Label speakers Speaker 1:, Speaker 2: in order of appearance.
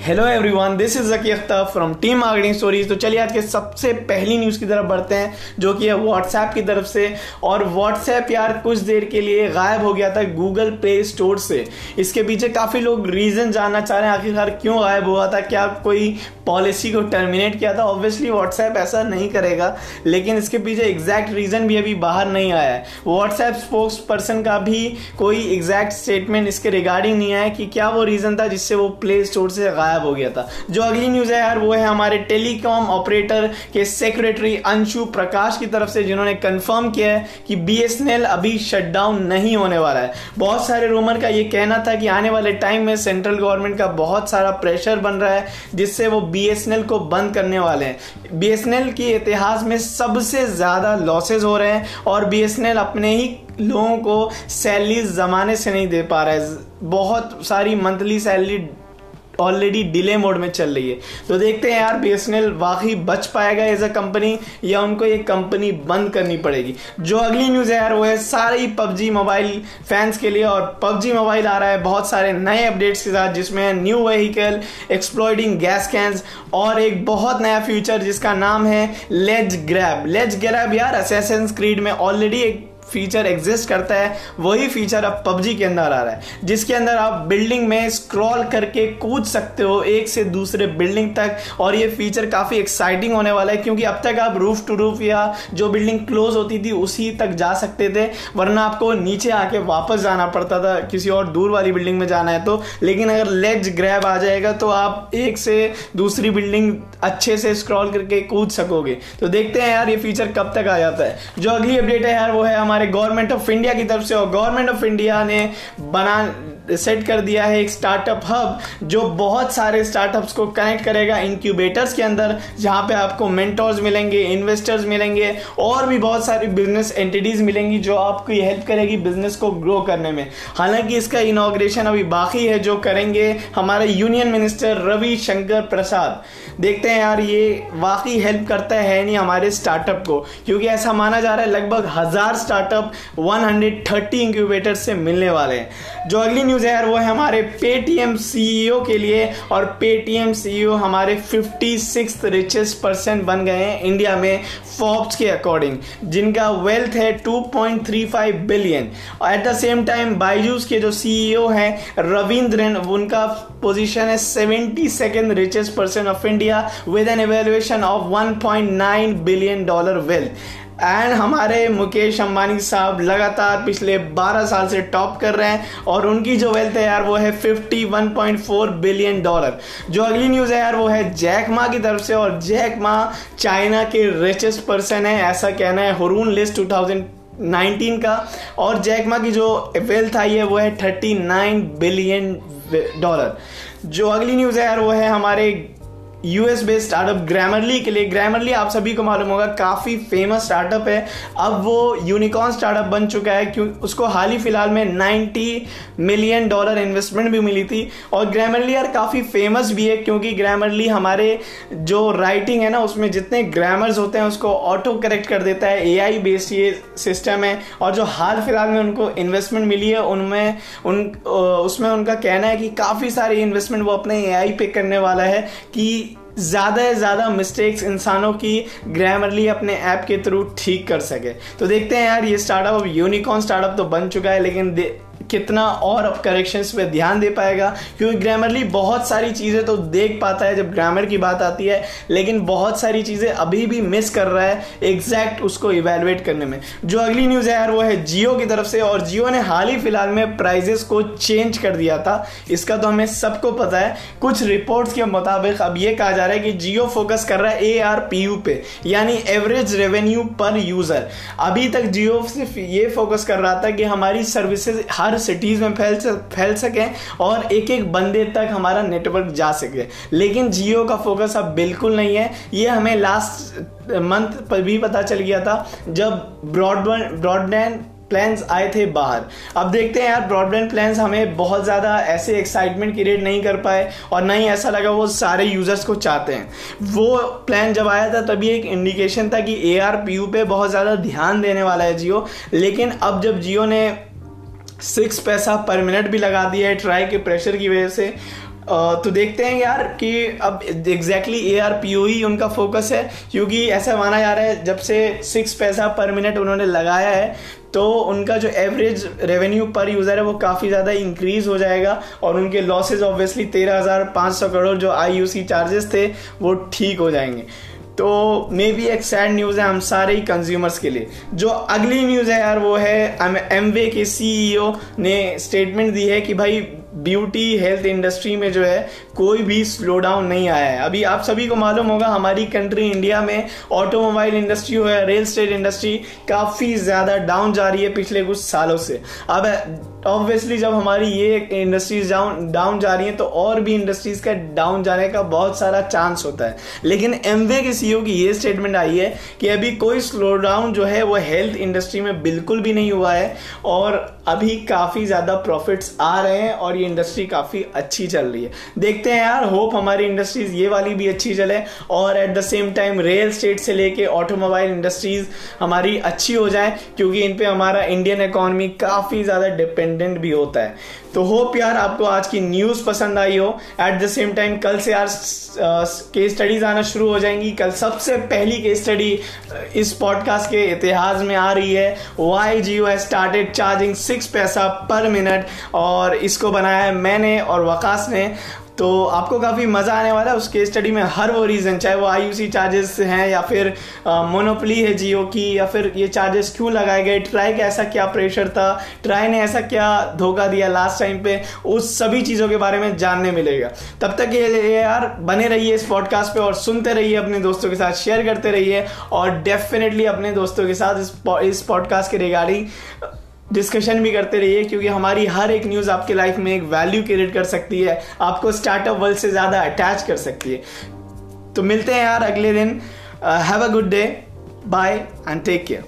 Speaker 1: Hello everyone this is Zaki Akhtar from team marketing stories तो चलिए आज के सबसे पहली न्यूज़ की तरफ़ बढ़ते हैं, जो कि है व्हाट्सएप की तरफ़ से। और व्हाट्सएप यार कुछ देर के लिए गायब हो गया था गूगल प्ले स्टोर से। इसके पीछे काफ़ी लोग रीज़न जानना चाह रहे हैं, आखिरकार क्यों गायब हुआ था? क्या कोई पॉलिसी को टर्मिनेट किया था? ऑब्वियसली व्हाट्सएप ऐसा नहीं करेगा, लेकिन इसके पीछे एग्जैक्ट रीज़न भी अभी बाहर नहीं आया है। व्हाट्सएप स्पोक्स पर्सन का भी कोई एग्जैक्ट स्टेटमेंट इसके रिगार्डिंग नहीं आया कि क्या वो रीज़न था जिससे वो प्ले स्टोर से गायब गायब हो गया था। जो अगली न्यूज़ है यार, वो है हमारे टेलीकॉम ऑपरेटर के सेक्रेटरी अंशु प्रकाश की तरफ़ से, जिन्होंने कंफर्म किया है कि बीएसएनएल अभी शटडाउन नहीं होने वाला है। बहुत सारे रूमर का ये कहना था कि आने वाले टाइम में सेंट्रल गवर्नमेंट का बहुत सारा प्रेशर बन रहा है, जिससे वो बीएसएनएल को बंद करने वाले हैं। बीएसएनएल के इतिहास में सबसे ज़्यादा लॉसेज हो रहे हैं और बीएसएनएल अपने ही लोगों को सैलरी जमाने से नहीं दे पा रहा है। बहुत सारी monthly salary already delay mode में चल रही है। तो देखते हैं यार बीएसएनएल वाकई बच पाएगा एज अ कंपनी या उनको ये कंपनी बंद करनी पड़ेगी। जो अगली न्यूज़ है यार, वो है सारे ही पबजी मोबाइल फैंस के लिए और पबजी मोबाइल आ रहा है, बहुत सारे नए अपडेट्स के साथ, जिसमें new vehicle exploding gas cans और एक बहुत नया फ्यूचर जिसका नाम है लेज ग्रैब लेज ग्रैब यार असेसेंस क्रीड में ऑलरेडी एक फीचर एग्जिस्ट करता है, वही फीचर अब पबजी के अंदर आ रहा है, जिसके अंदर आप बिल्डिंग में स्क्रॉल करके कूद सकते हो एक से दूसरे बिल्डिंग तक, और ये फीचर काफ़ी एक्साइटिंग होने वाला है, क्योंकि अब तक आप रूफ टू रूफ या जो बिल्डिंग क्लोज होती थी, उसी तक जा सकते थे, वरना आपको नीचे आके वापस जाना पड़ता था, किसी और दूर वाली बिल्डिंग में जाना है तो। लेकिन अगर लेज ग्रैब आ जाएगा तो आप एक से दूसरी बिल्डिंग अच्छे से स्क्रॉल करके कूद सकोगे। तो देखते हैं यार, ये फीचर कब तक आ जाता है। जो अगली अपडेट है यार, वो है हमारे हमारे गवर्नमेंट ऑफ़ इंडिया की तरफ़ से और गवर्नमेंट ऑफ़ इंडिया ने बना सेट कर दिया है एक स्टार्टअप हब जो बहुत सारे स्टार्टअप्स को कनेक्ट करेगा इंक्यूबेटर्स के अंदर, जहाँ पे आपको मेंटर्स मिलेंगे इन्वेस्टर्स मिलेंगे और भी बहुत सारी बिज़नेस एंटिटीज मिलेंगी जो आपको हेल्प करेगी बिज़नेस को ग्रो करने में। हालाँकि इसका इनाग्रेशन अभी बाकी है, जो करेंगे हमारे यूनियन मिनिस्टर रवि शंकर प्रसाद। देखते हैं यार, ये वाकई हेल्प करता है नहीं हमारे स्टार्टअप को, क्योंकि ऐसा माना जा रहा है लगभग हज़ार स्टार्टअप 130 इंक्यूबेटर से मिलने वाले हैं। जो अगली न्यूज़ है वो है हमारे पेटीएम सीईओ के लिए, और पेटीएम सीईओ हमारे फिफ्टी सिक्स रिचेस्ट पर्सन बन गए हैं इंडिया में फोर्ब्स के अकॉर्डिंग जिनका वेल्थ है 2.35 बिलियन और at the same time Byju's के जो सीईओ हैं रविंद्रन उनका पोजीशन है seventy second richest person of India with an evaluation of 1.9 billion dollar wealth and हमारे मुकेश अंबानी साहब लगातार पिछले 12 साल से टॉप कर रहे हैं और उनकी जो वेल्थ है यार वो है 51.4 बिलियन डॉलर जो अगली न्यूज़ है यार वो है जैक मा की तरफ़ से और जैक मा चाइना के रिचेस्ट पर्सन है, ऐसा कहना है हरून लिस्ट 2019 का. और जैक मा की जो वेल्थ आई है वो है 39 बिलियन डॉलर जो अगली न्यूज़ है यार वो है हमारे यूएस बेस्ड स्टार्टअप ग्रामरली के लिए। ग्रामरली आप सभी को मालूम होगा, काफ़ी फ़ेमस स्टार्टअप है। अब वो यूनिकॉर्न स्टार्टअप बन चुका है, क्यों उसको हाल ही फ़िलहाल में 90 मिलियन डॉलर इन्वेस्टमेंट भी मिली थी। और ग्रामरली यार काफ़ी फ़ेमस भी है, क्योंकि ग्रामरली हमारे जो राइटिंग है ना, उसमें जितने ग्रामर्स होते हैं, उसको ऑटो करेक्ट कर देता है। एआई बेस्ड ये सिस्टम है। और जो हाल फ़िलहाल में उनको इन्वेस्टमेंट मिली है, उनमें उन उसमें उनका कहना है कि काफ़ी सारी इन्वेस्टमेंट वो अपने एआई पे करने वाला है, कि ज़्यादा से ज़्यादा मिस्टेक्स इंसानों की ग्रामरली अपने ऐप के थ्रू ठीक कर सके। तो देखते हैं यार, ये स्टार्टअप अब यूनिकॉर्न स्टार्टअप तो बन चुका है, लेकिन कितना और अब करेक्शंस पे ध्यान दे पाएगा? क्योंकि ग्रामरली बहुत सारी चीज़ें तो देख पाता है जब ग्रामर की बात आती है, लेकिन बहुत सारी चीज़ें अभी भी मिस कर रहा है एग्जैक्ट उसको इवेलुएट करने में। जो अगली न्यूज़ है यार, वो है जियो की तरफ़ से, और जियो ने हाल ही फ़िलहाल में प्राइजेस को चेंज कर दिया था। इसका तो हमें सबको पता है। कुछ रिपोर्ट्स के मुताबिक अब ये कहा जा रहा है कि जियो फोकस कर रहा है ए आर पी यू पे, यानी एवरेज रेवेन्यू पर यूज़र अभी तक जियो सिर्फ़ ये फोकस कर रहा था कि हमारी सर्विसेज़ हर सिटीज़ में फैल फैल सकें और एक एक बंदे तक हमारा नेटवर्क जा सके। लेकिन जियो का फोकस अब बिल्कुल नहीं है। ये हमें लास्ट मंथ पर भी पता चल गया था, जब ब्रॉडबैंड ब्रॉडबैंड प्लान्स आए थे बाहर। अब देखते हैं यार ब्रॉडबैंड प्लान्स हमें बहुत ज़्यादा ऐसे एक्साइटमेंट क्रिएट नहीं कर पाए और ना ही ऐसा लगा वो सारे यूज़र्स को चाहते हैं। वो प्लान जब आया था, तभी एक इंडिकेशन था कि ए आर पी यू पे बहुत ज़्यादा ध्यान देने वाला है जियो। लेकिन अब जब जियो ने सिक्स पैसा पर मिनट भी लगा दिया है ट्राई के प्रेशर की वजह से। तो देखते हैं यार कि अब exactly A R P O ही उनका फोकस है, क्योंकि ऐसा माना जा रहा है, जब से सिक्स पैसा पर मिनट उन्होंने लगाया है तो उनका जो एवरेज रेवेन्यू पर यूज़र है वो काफ़ी ज़्यादा इंक्रीज हो जाएगा, और उनके लॉसेज ऑब्वियसली तेरह हज़ार पाँच सौ करोड़ जो आई यू सी चार्जेस थे, वो ठीक हो जाएँगे। तो मे बी एक सैड न्यूज़ है हम सारे ही कंज्यूमर्स के लिए। जो अगली न्यूज़ है यार वो है एम वे के सीईओ ने स्टेटमेंट दी है कि भाई ब्यूटी हेल्थ इंडस्ट्री में जो है, कोई भी स्लो डाउन नहीं आया है। अभी आप सभी को मालूम होगा, हमारी कंट्री इंडिया में ऑटोमोबाइल इंडस्ट्री हो या रेल स्टेट इंडस्ट्री काफ़ी ज़्यादा डाउन जा रही है पिछले कुछ सालों से। अब ऑब्वियसली जब हमारी ये इंडस्ट्रीज़ डाउन डाउन जा रही हैं तो और भी इंडस्ट्रीज़ का डाउन जाने का बहुत सारा चांस होता है। लेकिन एमवे के सीईओ की ये स्टेटमेंट आई है कि अभी कोई स्लो डाउन जो है, वो हेल्थ इंडस्ट्री में बिल्कुल भी नहीं हुआ है, और अभी काफ़ी ज़्यादा प्रॉफिट्स आ रहे हैं, और ये इंडस्ट्री काफ़ी अच्छी चल रही है। देखते हैं यार होप हमारी इंडस्ट्रीज़ ये वाली भी अच्छी चले, और at the same time real estate से लेके ऑटोमोबाइल इंडस्ट्रीज़ हमारी अच्छी हो जाए, क्योंकि इन पे हमारा इंडियन इकोनॉमी काफ़ी ज़्यादा डिपेंडेंट भी होता है। तो होप यार आपको आज की न्यूज़ पसंद आई हो। एट द सेम टाइम कल से यार केस स्टडीज़ आना शुरू हो जाएँगी। कल सबसे पहली केस स्टडी इस पॉडकास्ट के इतिहास में आ रही है। Why Jio has started charging six पैसा पर मिनट और इसको बनाया है मैंने और वकास ने। तो आपको काफ़ी मज़ा आने वाला है उस केस स्टडी में, हर वो रीज़न चाहे वो आई यू सी चार्जेस हैं या फिर मोनोपली है जियो की, या फिर ये चार्जेस क्यों लगाए गए ट्राई का ऐसा क्या प्रेशर था ट्राई ने ऐसा क्या धोखा दिया लास्ट टाइम पे, उस सभी चीज़ों के बारे में जानने मिलेगा। तब तक ये यार, बने रहिए इस पॉडकास्ट पे और सुनते रहिए अपने दोस्तों के साथ शेयर करते रहिए और डेफिनेटली अपने दोस्तों के साथ इस पॉडकास्ट के रिगार्डिंग डिस्कशन भी करते रहिए, क्योंकि हमारी हर एक न्यूज़ आपके लाइफ में एक वैल्यू क्रिएट कर सकती है, आपको स्टार्टअप वर्ल्ड से ज़्यादा अटैच कर सकती है। तो मिलते हैं यार अगले दिन। Have a good day bye and take care